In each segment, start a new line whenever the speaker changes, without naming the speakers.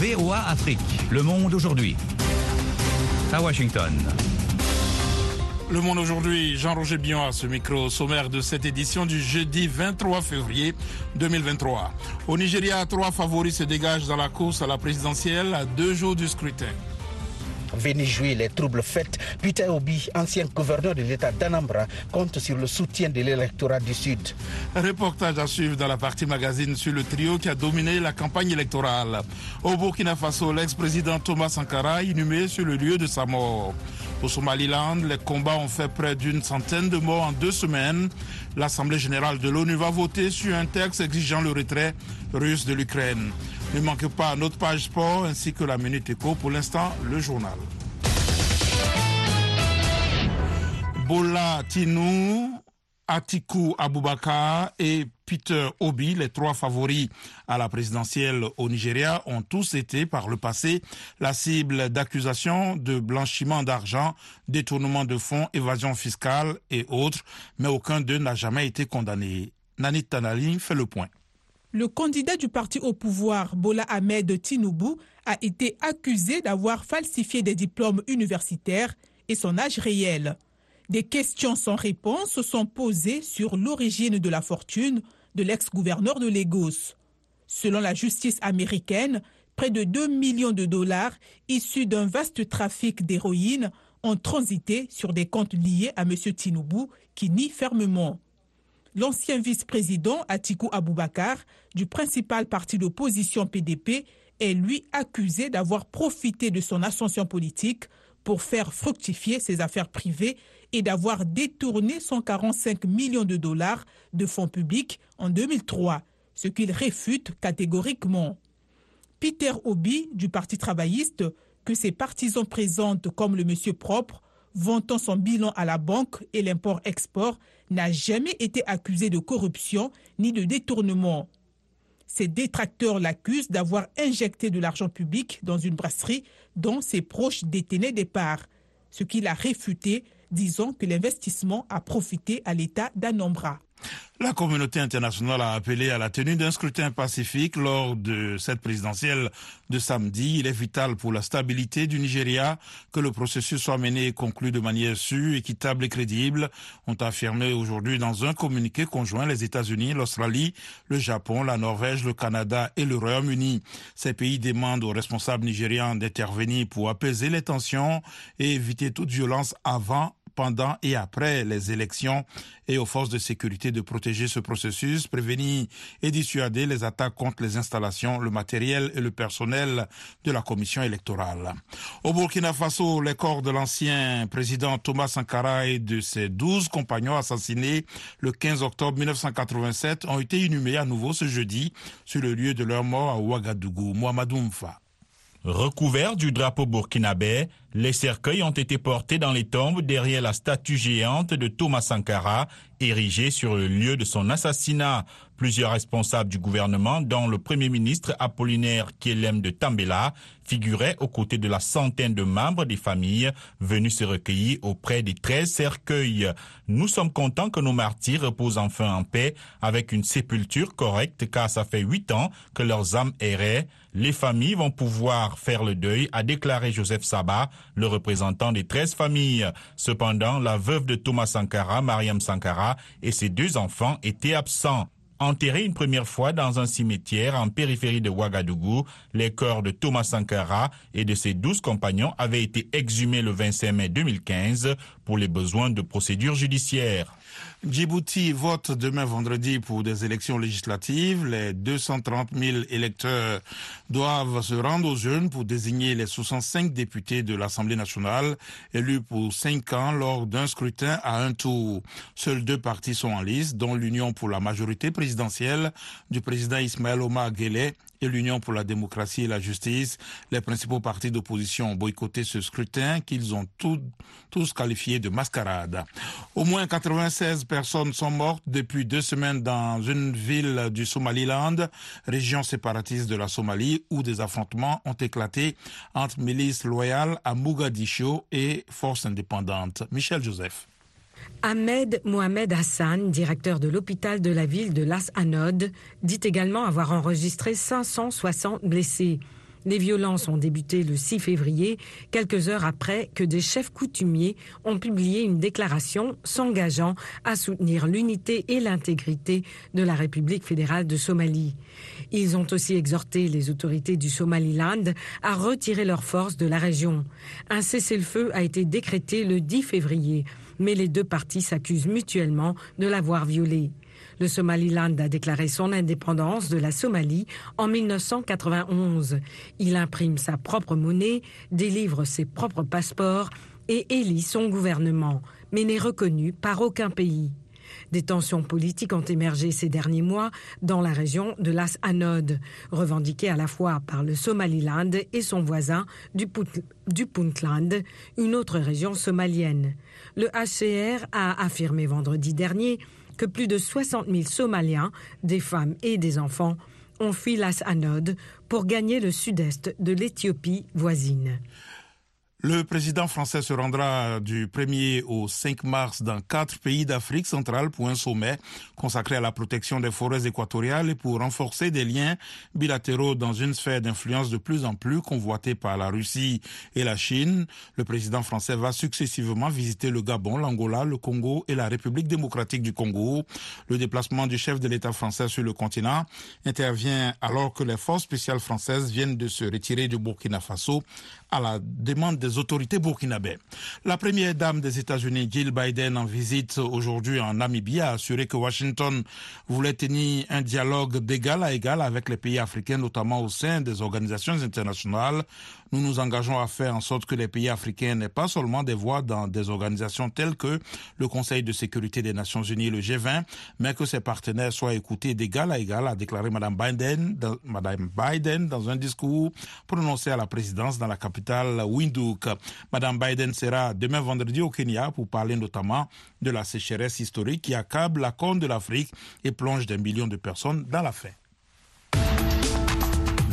VOA Afrique, le monde aujourd'hui. À Washington.
Le Monde aujourd'hui, Jean-Roger Bion à ce micro sommaire de cette édition du jeudi 23 février 2023. Au Nigeria, trois favoris se dégagent dans la course à la présidentielle à deux jours du scrutin.
Venu jouer les troubles faits, Peter Obi, ancien gouverneur de l'État d'Anambra, compte sur le soutien de l'électorat du Sud.
Reportage à suivre dans la partie magazine sur le trio qui a dominé la campagne électorale. Au Burkina Faso, l'ex-président Thomas Sankara inhumé sur le lieu de sa mort. Au Somaliland, les combats ont fait près d'une centaine de morts en deux semaines. L'Assemblée générale de l'ONU va voter sur un texte exigeant le retrait russe de l'Ukraine. Ne manquez pas notre page sport ainsi que la Minute Éco. Pour l'instant, le journal. Bola Tinou, Atiku Abubakar et Peter Obi, les trois favoris à la présidentielle au Nigeria, ont tous été par le passé la cible d'accusations de blanchiment d'argent, détournement de fonds, évasion fiscale et autres, mais aucun d'eux n'a jamais été condamné. Nanit Tanali fait le point.
Le candidat du parti au pouvoir, Bola Ahmed Tinubu, a été accusé d'avoir falsifié des diplômes universitaires et son âge réel. Des questions sans réponse sont posées sur l'origine de la fortune de l'ex-gouverneur de Lagos. Selon la justice américaine, près de 2 millions de dollars issus d'un vaste trafic d'héroïne ont transité sur des comptes liés à M. Tinubu qui nie fermement. L'ancien vice-président Atiku Abubakar du principal parti d'opposition PDP est lui accusé d'avoir profité de son ascension politique pour faire fructifier ses affaires privées et d'avoir détourné 145 millions de dollars de fonds publics en 2003, ce qu'il réfute catégoriquement. Peter Obi, du Parti travailliste, que ses partisans présentent comme le monsieur propre, vantant son bilan à la banque et l'import-export, n'a jamais été accusé de corruption ni de détournement. Ses détracteurs l'accusent d'avoir injecté de l'argent public dans une brasserie dont ses proches détenaient des parts, ce qu'il a réfuté disant que l'investissement a profité à l'État d'Anambra.
La communauté internationale a appelé à la tenue d'un scrutin pacifique lors de cette présidentielle de samedi. Il est vital pour la stabilité du Nigeria que le processus soit mené et conclu de manière sûre, équitable et crédible, ont affirmé aujourd'hui dans un communiqué conjoint les États-Unis, l'Australie, le Japon, la Norvège, le Canada et le Royaume-Uni. Ces pays demandent aux responsables nigérians d'intervenir pour apaiser les tensions et éviter toute violence avant pendant et après les élections et aux forces de sécurité de protéger ce processus, prévenir et dissuader les attaques contre les installations, le matériel et le personnel de la commission électorale. Au Burkina Faso, les corps de l'ancien président Thomas Sankara et de ses douze compagnons assassinés le 15 octobre 1987 ont été inhumés à nouveau ce jeudi sur le lieu de leur mort à Ouagadougou, Mohamedou Mfa.
Recouverts du drapeau burkinabé, les cercueils ont été portés dans les tombes derrière la statue géante de Thomas Sankara, érigée sur le lieu de son assassinat. Plusieurs responsables du gouvernement, dont le premier ministre Apollinaire Kielem de Tambela, figuraient aux côtés de la centaine de membres des familles venus se recueillir auprès des 13 cercueils. Nous sommes contents que nos martyrs reposent enfin en paix avec une sépulture correcte car ça fait huit ans que leurs âmes erraient. Les familles vont pouvoir faire le deuil, a déclaré Joseph Sabat, le représentant des 13 familles. Cependant, la veuve de Thomas Sankara, Mariam Sankara, et ses deux enfants étaient absents. Enterrés une première fois dans un cimetière en périphérie de Ouagadougou, les corps de Thomas Sankara et de ses douze compagnons avaient été exhumés le 25 mai 2015 pour les besoins de procédures judiciaires.
Djibouti vote demain vendredi pour des élections législatives. Les 230 000 électeurs doivent se rendre aux jeunes pour désigner les 65 députés de l'Assemblée nationale élus pour cinq ans lors d'un scrutin à un tour. Seuls deux partis sont en liste, dont l'Union pour la majorité présidentielle du président Ismaël Omar Guelleh et l'Union pour la démocratie et la justice. Les principaux partis d'opposition ont boycotté ce scrutin qu'ils ont tous qualifié de mascarade. Au moins 96 personnes sont mortes depuis deux semaines dans une ville du Somaliland, région séparatiste de la Somalie, où des affrontements ont éclaté entre milices loyales à Mogadiscio et forces indépendantes. Michel Joseph.
Ahmed Mohamed Hassan, directeur de l'hôpital de la ville de Las Anod, dit également avoir enregistré 560 blessés. Les violences ont débuté le 6 février, quelques heures après que des chefs coutumiers ont publié une déclaration s'engageant à soutenir l'unité et l'intégrité de la République fédérale de Somalie. Ils ont aussi exhorté les autorités du Somaliland à retirer leurs forces de la région. Un cessez-le-feu a été décrété le 10 février, mais les deux parties s'accusent mutuellement de l'avoir violé. Le Somaliland a déclaré son indépendance de la Somalie en 1991. Il imprime sa propre monnaie, délivre ses propres passeports et élit son gouvernement, mais n'est reconnu par aucun pays. Des tensions politiques ont émergé ces derniers mois dans la région de Las Anod, revendiquée à la fois par le Somaliland et son voisin du, Puntland, une autre région somalienne. Le HCR a affirmé vendredi dernier que plus de 60 000 Somaliens, des femmes et des enfants, ont fui Las Anod pour gagner le sud-est de l'Éthiopie voisine.
Le président français se rendra du 1er au 5 mars dans quatre pays d'Afrique centrale pour un sommet consacré à la protection des forêts équatoriales et pour renforcer des liens bilatéraux dans une sphère d'influence de plus en plus convoitée par la Russie et la Chine. Le président français va successivement visiter le Gabon, l'Angola, le Congo et la République démocratique du Congo. Le déplacement du chef de l'État français sur le continent intervient alors que les forces spéciales françaises viennent de se retirer du Burkina Faso à la demande des autorités burkinabées. La première dame des États-Unis, Jill Biden, en visite aujourd'hui en Namibie, a assuré que Washington voulait tenir un dialogue d'égal à égal avec les pays africains, notamment au sein des organisations internationales nous nous engageons à faire en sorte que les pays africains n'aient pas seulement des voix dans des organisations telles que le Conseil de sécurité des Nations Unies, le G20, mais que ces partenaires soient écoutés d'égal à égal, a déclaré Mme Biden, dans, Biden dans un discours prononcé à la présidence dans la capitale Windhoek. Mme Biden sera demain vendredi au Kenya pour parler notamment de la sécheresse historique qui accable la Corne de l'Afrique et plonge des millions de personnes dans la faim.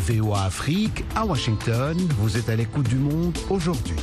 VOA Afrique à Washington. Vous êtes à l'écoute du monde aujourd'hui.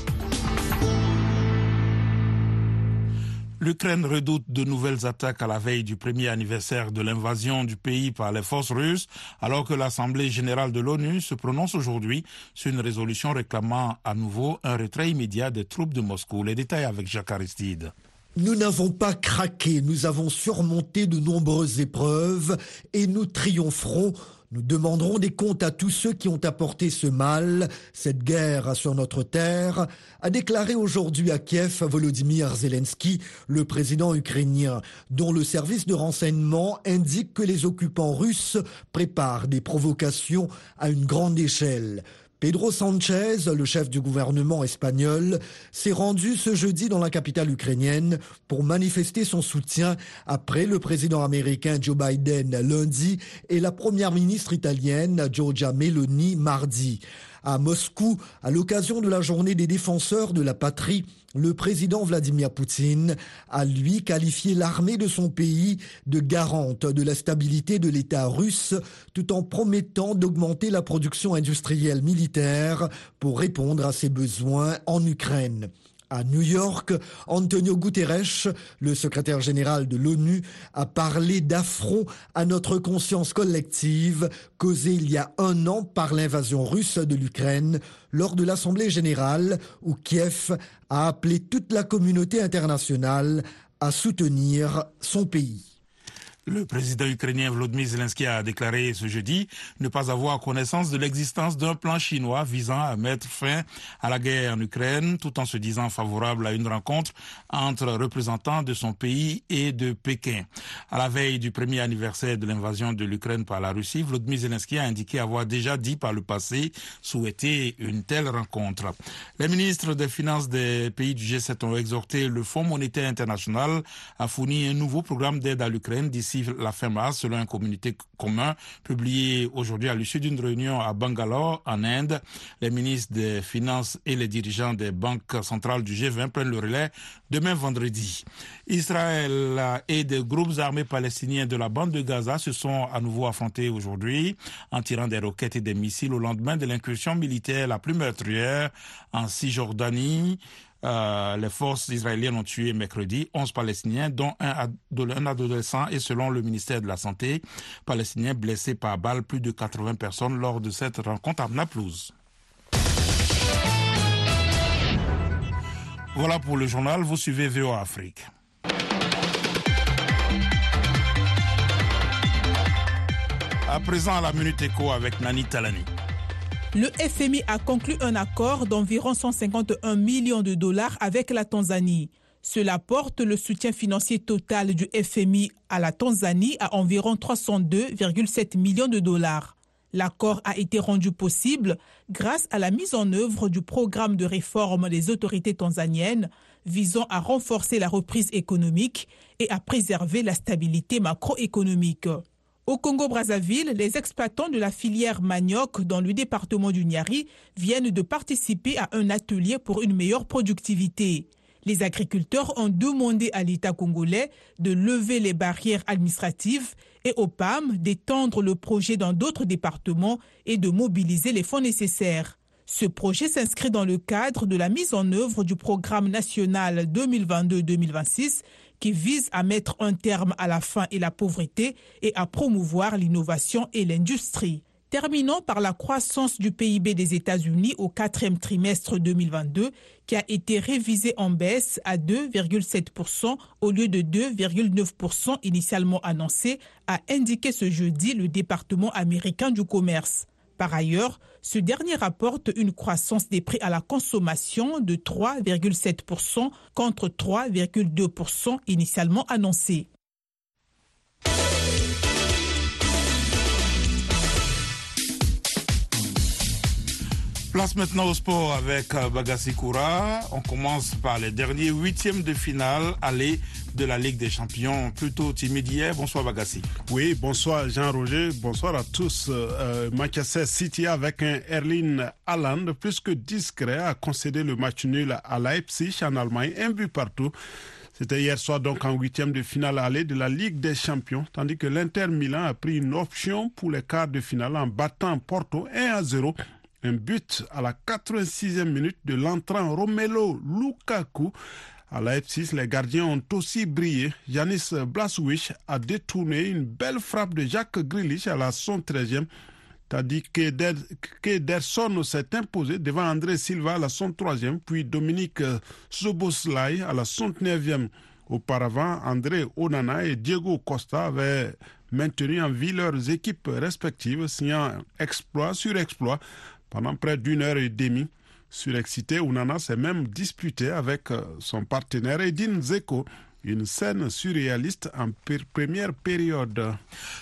L'Ukraine redoute de nouvelles attaques à la veille du premier anniversaire de l'invasion du pays par les forces russes, alors que l'Assemblée générale de l'ONU se prononce aujourd'hui sur une résolution réclamant à nouveau un retrait immédiat des troupes de Moscou. Les détails avec Jacques Aristide.
Nous n'avons pas craqué, nous avons surmonté de nombreuses épreuves et nous triompherons nous demanderons des comptes à tous ceux qui ont apporté ce mal, cette guerre sur notre terre, a déclaré aujourd'hui à Kiev Volodymyr Zelensky, le président ukrainien, dont le service de renseignement indique que les occupants russes préparent des provocations à une grande échelle. Pedro Sanchez, le chef du gouvernement espagnol, s'est rendu ce jeudi dans la capitale ukrainienne pour manifester son soutien après le président américain Joe Biden lundi et la première ministre italienne Giorgia Meloni mardi. À Moscou, à l'occasion de la journée des défenseurs de la patrie, le président Vladimir Poutine a lui qualifié l'armée de son pays de garante de la stabilité de l'État russe tout en promettant d'augmenter la production industrielle militaire pour répondre à ses besoins en Ukraine. À New York, Antonio Guterres, le secrétaire général de l'ONU, a parlé d'affront à notre conscience collective causée il y a un an par l'invasion russe de l'Ukraine lors de l'Assemblée générale où Kiev a appelé toute la communauté internationale à soutenir son pays.
Le président ukrainien Volodymyr Zelensky a déclaré ce jeudi ne pas avoir connaissance de l'existence d'un plan chinois visant à mettre fin à la guerre en Ukraine, tout en se disant favorable à une rencontre entre représentants de son pays et de Pékin. À la veille du premier anniversaire de l'invasion de l'Ukraine par la Russie, Volodymyr Zelensky a indiqué avoir déjà dit par le passé souhaiter une telle rencontre. Les ministres des Finances des pays du G7 ont exhorté le Fonds monétaire international à fournir un nouveau programme d'aide à l'Ukraine la fin mars, selon un communiqué commun publié aujourd'hui à l'issue d'une réunion à Bangalore, en Inde. Les ministres des Finances et les dirigeants des banques centrales du G20 prennent le relais demain vendredi. Israël et des groupes armés palestiniens de la bande de Gaza se sont à nouveau affrontés aujourd'hui en tirant des roquettes et des missiles au lendemain de l'incursion militaire la plus meurtrière en Cisjordanie. Euh, les forces israéliennes ont tué mercredi 11 Palestiniens, dont un, adolescent et selon le ministère de la Santé, Palestiniens blessés par balle, plus de 80 personnes lors de cette rencontre à Naplouse. Voilà pour le journal, vous suivez VOA Afrique. À présent, à la Minute Éco avec Nani Talani.
Le FMI a conclu un accord d'environ 151 millions de dollars avec la Tanzanie. Cela porte le soutien financier total du FMI à la Tanzanie à environ 302,7 millions de dollars. L'accord a été rendu possible grâce à la mise en œuvre du programme de réforme des autorités tanzaniennes visant à renforcer la reprise économique et à préserver la stabilité macroéconomique. Au Congo-Brazzaville, les exploitants de la filière manioc dans le département du Niari viennent de participer à un atelier pour une meilleure productivité. Les agriculteurs ont demandé à l'État congolais de lever les barrières administratives et au PAM d'étendre le projet dans d'autres départements et de mobiliser les fonds nécessaires. Ce projet s'inscrit dans le cadre de la mise en œuvre du programme national 2022-2026 qui vise à mettre un terme à la faim et la pauvreté et à promouvoir l'innovation et l'industrie. Terminons par la croissance du PIB des États-Unis au quatrième trimestre 2022, qui a été révisé en baisse à 2,7% au lieu de 2,9% initialement annoncé, a indiqué ce jeudi le département américain du commerce. Par ailleurs, ce dernier rapporte une croissance des prix à la consommation de 3,7% contre 3,2% initialement annoncé.
Place maintenant au sport avec euh, Bagassi Koura. On commence par les derniers huitièmes de finale aller de la Ligue des Champions, plutôt timide hier. Bonsoir Bagassi.
Oui, bonsoir Jean-Roger, bonsoir à tous. Euh, Manchester City avec un Erling Haaland plus que discret a concédé le match nul à Leipzig en Allemagne, un but partout. C'était hier soir donc en huitième de finale aller de la Ligue des Champions, tandis que l'Inter Milan a pris une option pour les quarts de finale en battant Porto 1 à 0 un but à la 86e minute de l'entrant Romelo Lukaku. À Leipzig, les gardiens ont aussi brillé. Yanis Blaswich a détourné une belle frappe de Jacques Grealish à la 113e. Tandis qu'Ederson s'est imposé devant André Silva à la 103e, puis Dominique Soboslai à la 109e. Auparavant, André Onana et Diego Costa avaient maintenu en vie leurs équipes respectives, signant exploit sur exploit pendant près d'une heure et demie. Surexcité, Unana s'est même disputé avec son partenaire Edin Zeko. Une scène surréaliste en première période.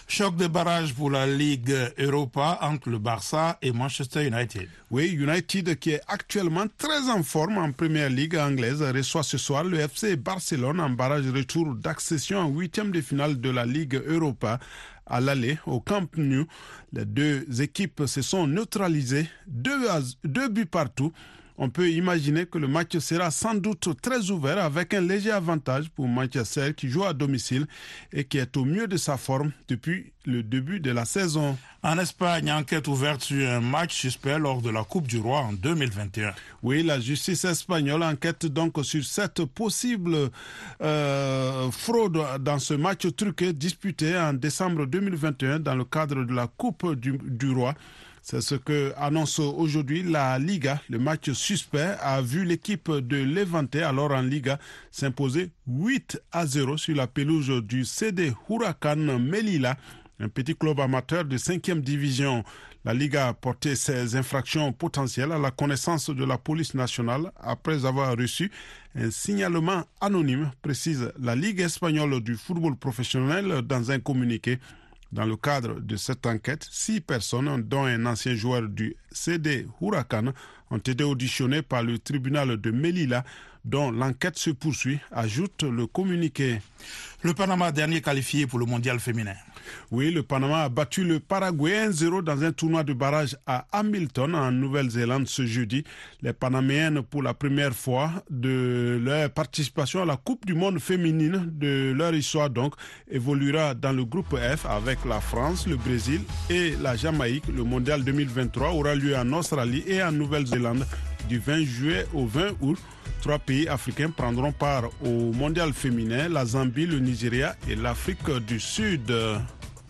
Choc de barrage pour la Ligue Europa entre le Barça et Manchester United.
Oui, United qui est actuellement très en forme en première ligue anglaise reçoit ce soir le FC Barcelone en barrage retour d'accession en huitième de finale de la Ligue Europa à l'aller au Camp Nou. Les deux équipes se sont neutralisées, deux, deux buts partout. On peut imaginer que le match sera sans doute très ouvert avec un léger avantage pour Manchester qui joue à domicile et qui est au mieux de sa forme depuis le début de la saison.
En Espagne, enquête ouverte sur un match suspect lors de la Coupe du Roi en 2021.
Oui, la justice espagnole enquête donc sur cette possible euh, fraude dans ce match truqué disputé en décembre 2021 dans le cadre de la Coupe du, du Roi. C'est ce que annonce aujourd'hui la Liga. Le match suspect a vu l'équipe de Levante, alors en Liga, s'imposer 8 à 0 sur la pelouse du CD Huracan Melilla, un petit club amateur de 5e division. La Liga a porté ses infractions potentielles à la connaissance de la police nationale après avoir reçu un signalement anonyme, précise la Ligue espagnole du football professionnel dans un communiqué. Dans le cadre de cette enquête, six personnes, dont un ancien joueur du CD Huracan, ont été auditionnées par le tribunal de Melilla, dont l'enquête se poursuit, ajoute le communiqué.
Le Panama, dernier qualifié pour le mondial féminin.
Oui, le Panama a battu le Paraguay 1-0 dans un tournoi de barrage à Hamilton, en Nouvelle-Zélande, ce jeudi. Les Panaméennes, pour la première fois de leur participation à la Coupe du monde féminine de leur histoire, donc, évoluera dans le groupe F avec la France, le Brésil et la Jamaïque. Le mondial 2023 aura lieu en Australie et en Nouvelle-Zélande du 20 juillet au 20 août. Trois pays africains prendront part au mondial féminin, la Zambie, le Nigeria et l'Afrique du Sud.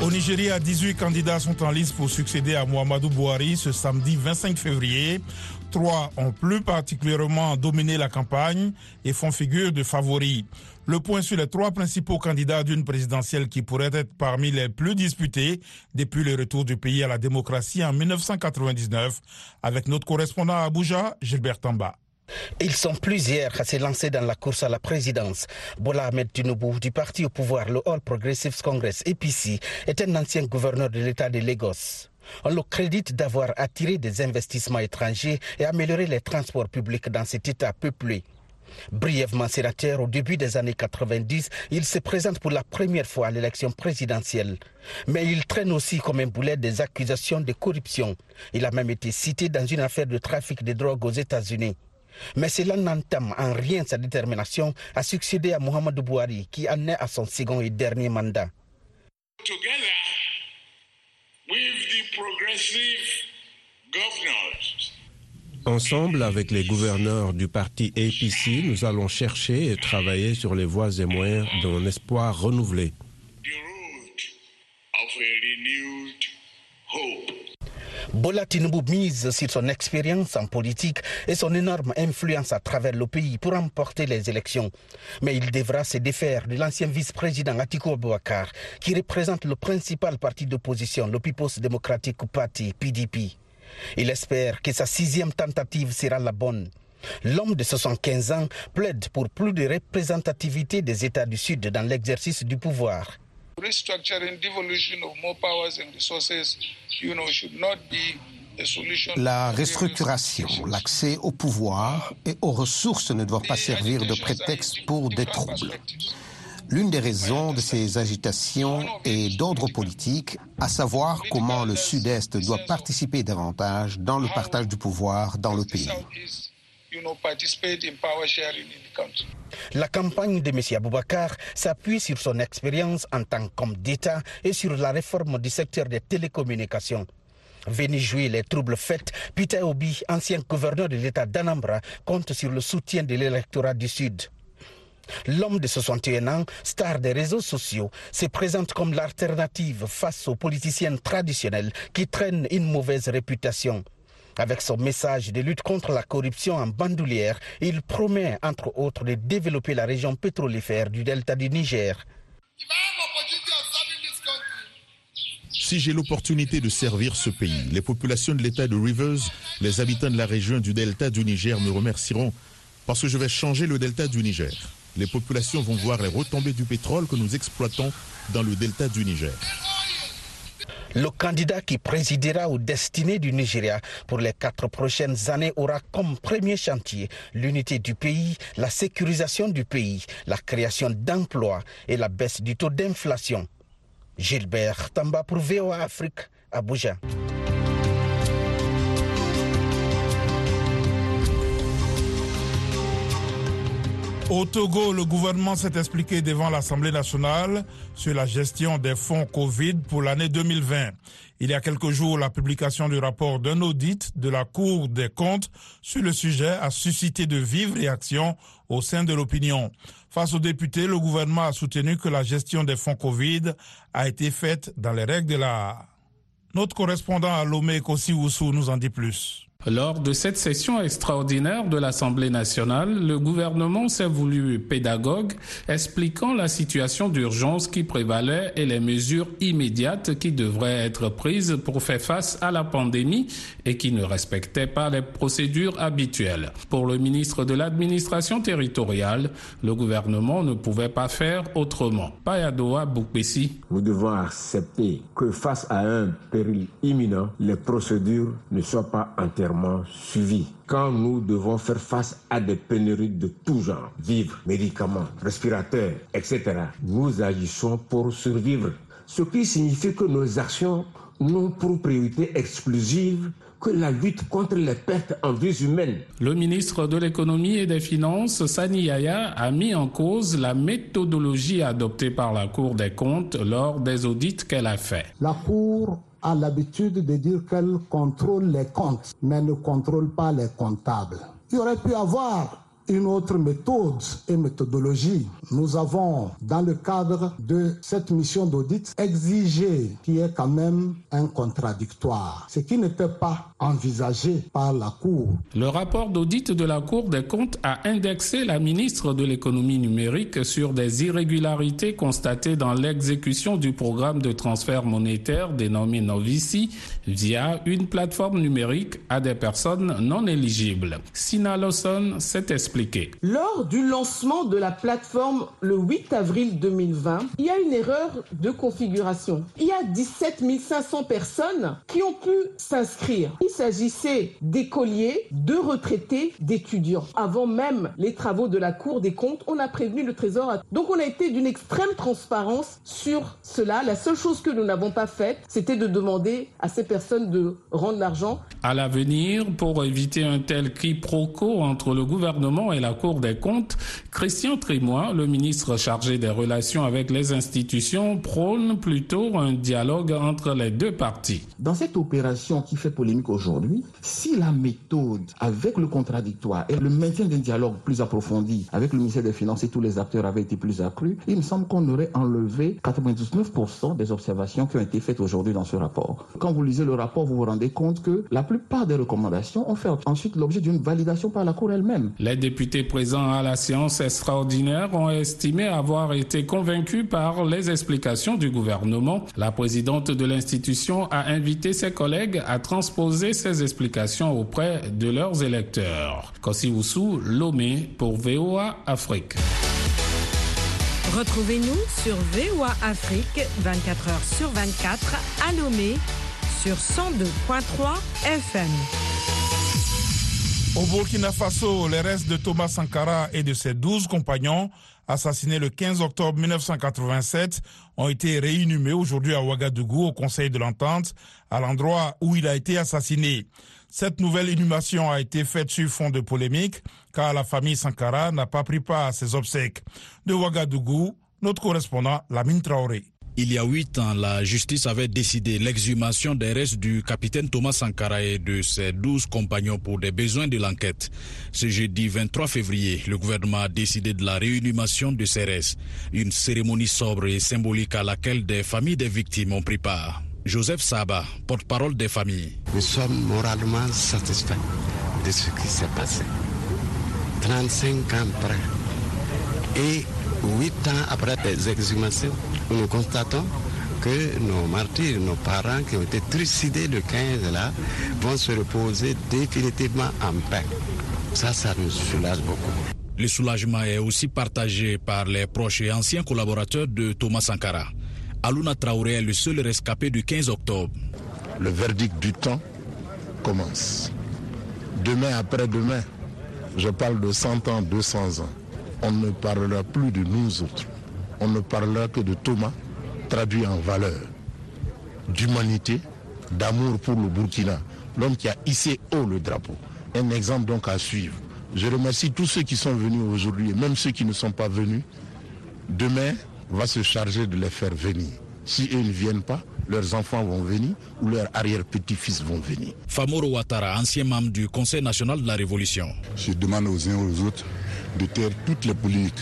Au Nigeria, 18 candidats sont en liste pour succéder à Muhammadu Buhari ce samedi 25 février. Trois ont plus particulièrement dominé la campagne et font figure de favoris. Le point sur les trois principaux candidats d'une présidentielle qui pourrait être parmi les plus disputés depuis le retour du pays à la démocratie en 1999 avec notre correspondant à Abuja, Gilbert Tamba.
Ils sont plusieurs à se lancer dans la course à la présidence. Bola Ahmed Tinubu du parti au pouvoir, le All Progressives Congress, APC, est un ancien gouverneur de l'État de Lagos. On le crédite d'avoir attiré des investissements étrangers et amélioré les transports publics dans cet État peuplé. Brièvement sénateur au début des années 90, il se présente pour la première fois à l'élection présidentielle. Mais il traîne aussi comme un boulet des accusations de corruption. Il a même été cité dans une affaire de trafic de drogue aux États-Unis. Mais cela n'entame en rien sa détermination à succéder à Mohamed Bouhari, qui en est à son second et dernier mandat.
Ensemble avec les gouverneurs du parti APC, nous allons chercher et travailler sur les voies et moyens d'un espoir renouvelé.
Bola Tinubu mise sur son expérience en politique et son énorme influence à travers le pays pour remporter les élections. Mais il devra se défaire de l'ancien vice-président Atiku Abubakar, qui représente le principal parti d'opposition, le People's Democratic Party, PDP. Il espère que sa sixième tentative sera la bonne. L'homme de 75 ans plaide pour plus de représentativité des États du Sud dans l'exercice du pouvoir.
La restructuration, l'accès au pouvoir et aux ressources ne doivent pas servir de prétexte pour des troubles. L'une des raisons de ces agitations est d'ordre politique, à savoir comment le Sud-Est doit participer davantage dans le partage du pouvoir dans le pays.
La campagne de M. Aboubakar s'appuie sur son expérience en tant qu'homme d'État et sur la réforme du secteur des télécommunications. Venu jouer les troubles faits, Peter Obi, ancien gouverneur de l'État d'Anambra, compte sur le soutien de l'électorat du Sud. L'homme de 61 ans, star des réseaux sociaux, se présente comme l'alternative face aux politiciennes traditionnelles qui traînent une mauvaise réputation. Avec son message de lutte contre la corruption en bandoulière, il promet, entre autres, de développer la région pétrolifère du delta du Niger.
Si j'ai l'opportunité de servir ce pays, les populations de l'État de Rivers, les habitants de la région du delta du Niger me remercieront parce que je vais changer le delta du Niger. Les populations vont voir les retombées du pétrole que nous exploitons dans le delta du Niger.
Le candidat qui présidera aux destinées du Nigeria pour les quatre prochaines années aura comme premier chantier l'unité du pays, la sécurisation du pays, la création d'emplois et la baisse du taux d'inflation. Gilbert Tamba pour VOA Afrique, Abuja.
Au Togo, le gouvernement s'est expliqué devant l'Assemblée nationale sur la gestion des fonds Covid pour l'année 2020. Il y a quelques jours, la publication du rapport d'un audit de la Cour des comptes sur le sujet a suscité de vives réactions au sein de l'opinion. Face aux députés, le gouvernement a soutenu que la gestion des fonds Covid a été faite dans les règles de l'art. Notre correspondant à Lomé Kossi nous en dit plus.
Lors de cette session extraordinaire de l'Assemblée nationale, le gouvernement s'est voulu pédagogue, expliquant la situation d'urgence qui prévalait et les mesures immédiates qui devraient être prises pour faire face à la pandémie et qui ne respectaient pas les procédures habituelles. Pour le ministre de l'administration territoriale, le gouvernement ne pouvait pas faire autrement. Payadoa Boukbessi.
Nous devons accepter que face à un péril imminent, les procédures ne soient pas suivi. Quand nous devons faire face à des pénuries de tout genre, vivres, médicaments, respirateurs, etc., nous agissons pour survivre. Ce qui signifie que nos actions n'ont pour priorité exclusive que la lutte contre les pertes en vies humaines.
Le ministre de l'économie et des finances, Sani Yaya, a mis en cause la méthodologie adoptée par la Cour des comptes lors des audits qu'elle a fait.
La Cour a l'habitude de dire qu'elle contrôle les comptes, mais ne contrôle pas les comptables. Il aurait pu avoir une autre méthode et méthodologie. Nous avons, dans le cadre de cette mission d'audit, exigé qu'il y ait quand même un contradictoire, ce qui n'était pas envisagé par la Cour.
Le rapport d'audit de la Cour des comptes a indexé la ministre de l'économie numérique sur des irrégularités constatées dans l'exécution du programme de transfert monétaire dénommé Novici via une plateforme numérique à des personnes non éligibles. Sina Lawson s'est.
Lors du lancement de la plateforme le 8 avril 2020, il y a une erreur de configuration. Il y a 17 500 personnes qui ont pu s'inscrire. Il s'agissait d'écoliers, de retraités, d'étudiants. Avant même les travaux de la Cour des comptes, on a prévenu le Trésor. Donc on a été d'une extrême transparence sur cela. La seule chose que nous n'avons pas faite, c'était de demander à ces personnes de rendre l'argent.
À l'avenir, pour éviter un tel quiproquo entre le gouvernement et la Cour des comptes, Christian Trimois, le ministre chargé des relations avec les institutions, prône plutôt un dialogue entre les deux parties.
Dans cette opération qui fait polémique aujourd'hui, si la méthode avec le contradictoire et le maintien d'un dialogue plus approfondi avec le ministère des Finances et tous les acteurs avaient été plus accrus, il me semble qu'on aurait enlevé 99% des observations qui ont été faites aujourd'hui dans ce rapport. Quand vous lisez le rapport, vous vous rendez compte que la plupart des recommandations ont fait ensuite l'objet d'une validation par la Cour elle-même.
Les députés présents à la séance extraordinaire ont estimé avoir été convaincus par les explications du gouvernement. La présidente de l'institution a invité ses collègues à transposer ces explications auprès de leurs électeurs. Kossi Oussou, Lomé pour VOA Afrique.
Retrouvez-nous sur VOA Afrique 24 heures sur 24 à Lomé sur 102.3 FM.
Au Burkina Faso, les restes de Thomas Sankara et de ses 12 compagnons assassinés le 15 octobre 1987 ont été réinhumés aujourd'hui à Ouagadougou au Conseil de l'Entente, à l'endroit où il a été assassiné. Cette nouvelle inhumation a été faite sur fond de polémique, car la famille Sankara n'a pas pris part à ses obsèques. De Ouagadougou, notre correspondant Lamine Traoré.
Il y a huit ans, la justice avait décidé l'exhumation des restes du capitaine Thomas Sankara et de ses douze compagnons pour des besoins de l'enquête. Ce jeudi 23 février, le gouvernement a décidé de la réinhumation de ces restes. Une cérémonie sobre et symbolique à laquelle des familles des victimes ont pris part. Joseph Saba, porte-parole des familles.
Nous sommes moralement satisfaits de ce qui s'est passé. 35 ans après et 8 ans après les exhumations, nous constatons que nos martyrs, nos parents qui ont été trucidés le 15 là, vont se reposer définitivement en paix. Ça, ça nous soulage beaucoup.
Le soulagement est aussi partagé par les proches et anciens collaborateurs de Thomas Sankara. Aluna Traoré est le seul rescapé du 15 octobre.
Le verdict du temps commence. Demain après-demain, je parle de 100 ans, 200 ans, on ne parlera plus de nous autres. On ne parlera que de Thomas, traduit en valeur d'humanité, d'amour pour le Burkina, l'homme qui a hissé haut le drapeau. Un exemple donc à suivre. Je remercie tous ceux qui sont venus aujourd'hui et même ceux qui ne sont pas venus. Demain va se charger de les faire venir. Si eux ne viennent pas, leurs enfants vont venir ou leurs arrière-petits-fils vont venir.
Famoro Ouattara, ancien membre du Conseil national de la Révolution.
Je demande aux uns et aux autres de taire toutes les polémiques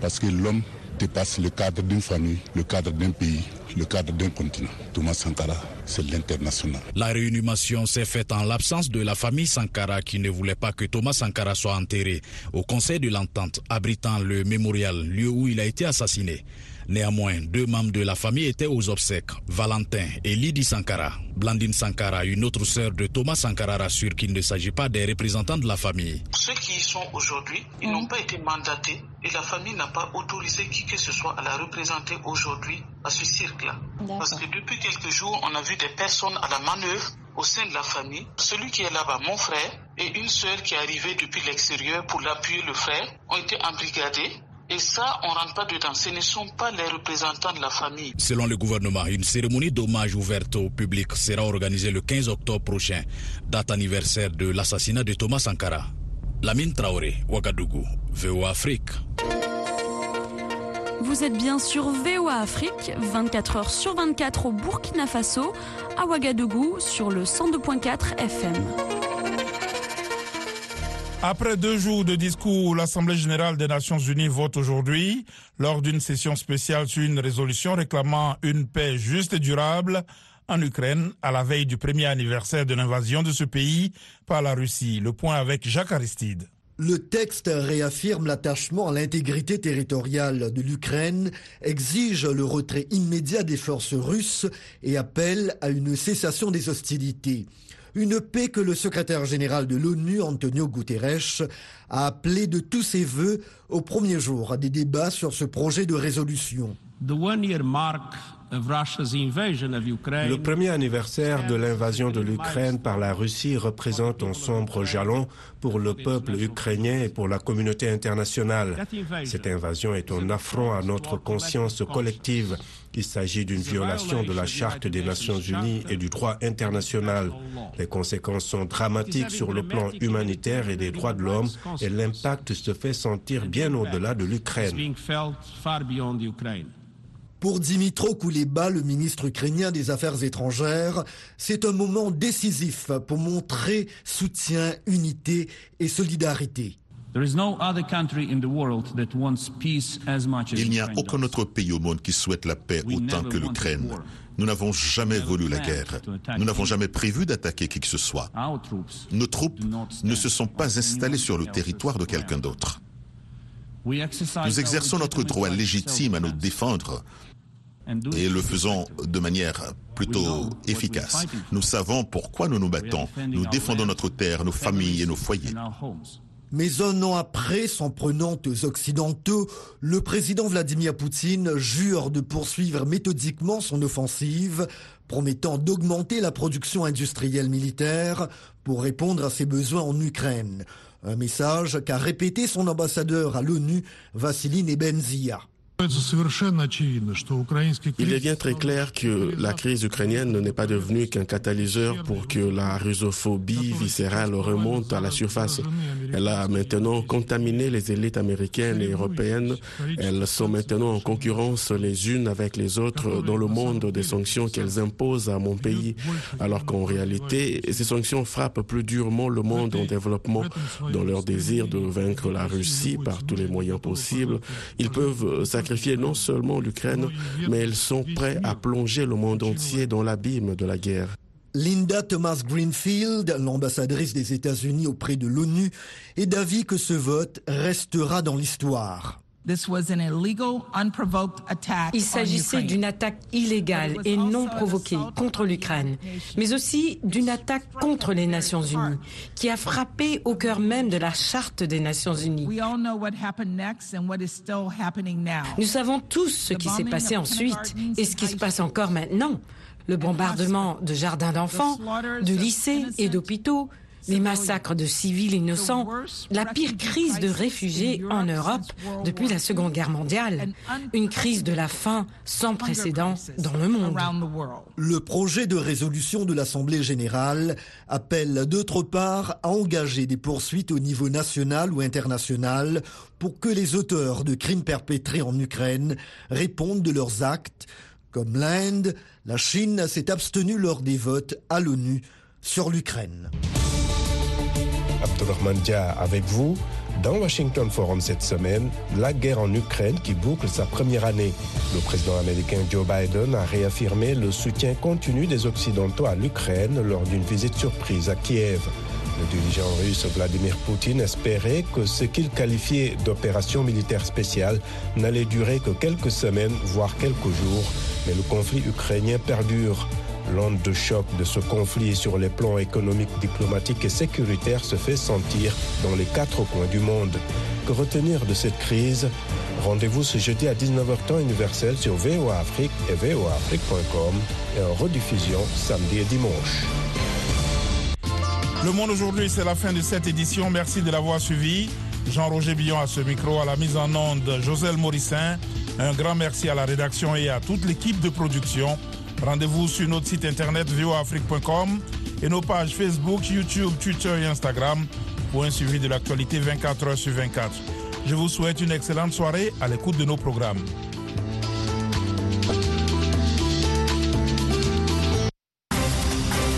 parce que l'homme dépasse le cadre d'une famille, le cadre d'un pays, le cadre d'un continent. Thomas Sankara, c'est l'international.
La réinhumation s'est faite en l'absence de la famille Sankara qui ne voulait pas que Thomas Sankara soit enterré au Conseil de l'Entente abritant le mémorial, lieu où il a été assassiné. Néanmoins, deux membres de la famille étaient aux obsèques, Valentin et Lydie Sankara. Blandine Sankara, une autre sœur de Thomas Sankara, rassure qu'il ne s'agit pas des représentants de la famille.
Ceux qui y sont aujourd'hui, ils n'ont pas été mandatés et la famille n'a pas autorisé qui que ce soit à la représenter aujourd'hui à ce cirque-là. Parce que depuis quelques jours, on a vu des personnes à la manœuvre au sein de la famille. Celui qui est là-bas, mon frère, et une sœur qui est arrivée depuis l'extérieur pour l'appuyer le frère, ont été embrigadés et ça, on ne rentre pas dedans. Ce ne sont pas les représentants de la famille.
Selon le gouvernement, une cérémonie d'hommage ouverte au public sera organisée le 15 octobre prochain, date anniversaire de l'assassinat de Thomas Sankara. Lamine Traoré, Ouagadougou, VOA Afrique.
Vous êtes bien sur VOA Afrique, 24 heures sur 24 au Burkina Faso, à Ouagadougou sur le 102.4 FM.
Après deux jours de discours, l'Assemblée générale des Nations unies vote aujourd'hui, lors d'une session spéciale sur une résolution réclamant une paix juste et durable en Ukraine, à la veille du premier anniversaire de l'invasion de ce pays par la Russie. Le point avec Jacques Aristide.
Le texte réaffirme l'attachement à l'intégrité territoriale de l'Ukraine, exige le retrait immédiat des forces russes et appelle à une cessation des hostilités. Une paix que le secrétaire général de l'ONU, Antonio Guterres, a appelée de tous ses voeux au premier jour des débats sur ce projet de résolution.
Le premier anniversaire de l'invasion de l'Ukraine par la Russie représente un sombre jalon pour le peuple ukrainien et pour la communauté internationale. Cette invasion est un affront à notre conscience collective. Il s'agit d'une violation de la Charte des Nations Unies et du droit international. Les conséquences sont dramatiques sur le plan humanitaire et des droits de l'homme et l'impact se fait sentir bien au-delà de l'Ukraine.
Pour Dimitro Kouleba, le ministre ukrainien des Affaires étrangères, c'est un moment décisif pour montrer soutien, unité et solidarité.
Il n'y a aucun autre pays au monde qui souhaite la paix autant que l'Ukraine. Nous n'avons jamais voulu la guerre. Nous n'avons jamais prévu d'attaquer qui que ce soit. Nos troupes ne se sont pas installées sur le territoire de quelqu'un d'autre. Nous exerçons notre droit légitime à nous défendre et le faisons de manière plutôt efficace. Nous savons pourquoi nous nous battons. Nous défendons notre terre, nos familles et nos foyers.
Mais un an après, s'en prenant aux Occidentaux, le président Vladimir Poutine jure de poursuivre méthodiquement son offensive, promettant d'augmenter la production industrielle militaire pour répondre à ses besoins en Ukraine. Un message qu'a répété son ambassadeur à l'ONU, Vassili Nebenzia.
Il devient très clair que la crise ukrainienne n'est pas devenue qu'un catalyseur pour que la russophobie viscérale remonte à la surface. Elle a maintenant contaminé les élites américaines et européennes. Elles sont maintenant en concurrence les unes avec les autres dans le monde des sanctions qu'elles imposent à mon pays, alors qu'en réalité, ces sanctions frappent plus durement le monde en développement. Dans leur désir de vaincre la Russie par tous les moyens possibles, ils peuvent sacrifier non seulement l'Ukraine, mais ils sont prêts à plonger le monde entier dans l'abîme de la guerre.
Linda Thomas Greenfield, l'ambassadrice des États-Unis auprès de l'ONU, est d'avis que ce vote restera dans l'histoire.
Il s'agissait d'une attaque illégale et non provoquée contre l'Ukraine, mais aussi d'une attaque contre les Nations Unies, qui a frappé au cœur même de la Charte des Nations Unies. Nous savons tous ce qui s'est passé ensuite et ce qui se passe encore maintenant. Le bombardement de jardins d'enfants, de lycées et d'hôpitaux, les massacres de civils innocents, la pire crise de réfugiés en Europe depuis la Seconde Guerre mondiale, une crise de la faim sans précédent dans le monde.
Le projet de résolution de l'Assemblée générale appelle d'autre part à engager des poursuites au niveau national ou international pour que les auteurs de crimes perpétrés en Ukraine répondent de leurs actes. Comme l'Inde, la Chine s'est abstenue lors des votes à l'ONU sur l'Ukraine.
Abdulrahman Dia avec vous. Dans Washington Forum cette semaine, la guerre en Ukraine qui boucle sa première année. Le président américain Joe Biden a réaffirmé le soutien continu des Occidentaux à l'Ukraine lors d'une visite surprise à Kiev. Le dirigeant russe Vladimir Poutine espérait que ce qu'il qualifiait d'opération militaire spéciale n'allait durer que quelques semaines, voire quelques jours, mais le conflit ukrainien perdure. L'onde de choc de ce conflit sur les plans économiques, diplomatiques et sécuritaires se fait sentir dans les quatre coins du monde. Que retenir de cette crise? Rendez-vous ce jeudi à 19h temps universel sur VOA Afrique et voaafrique.com et en rediffusion samedi et dimanche.
Le monde aujourd'hui, c'est la fin de cette édition. Merci de l'avoir suivi. Jean-Roger Billon à ce micro, à la mise en onde, Joselle Morissin. Un grand merci à la rédaction et à toute l'équipe de production. Rendez-vous sur notre site internet voafrique.com et nos pages Facebook, YouTube, Twitter et Instagram pour un suivi de l'actualité 24 heures sur 24. Je vous souhaite une excellente soirée à l'écoute de nos programmes.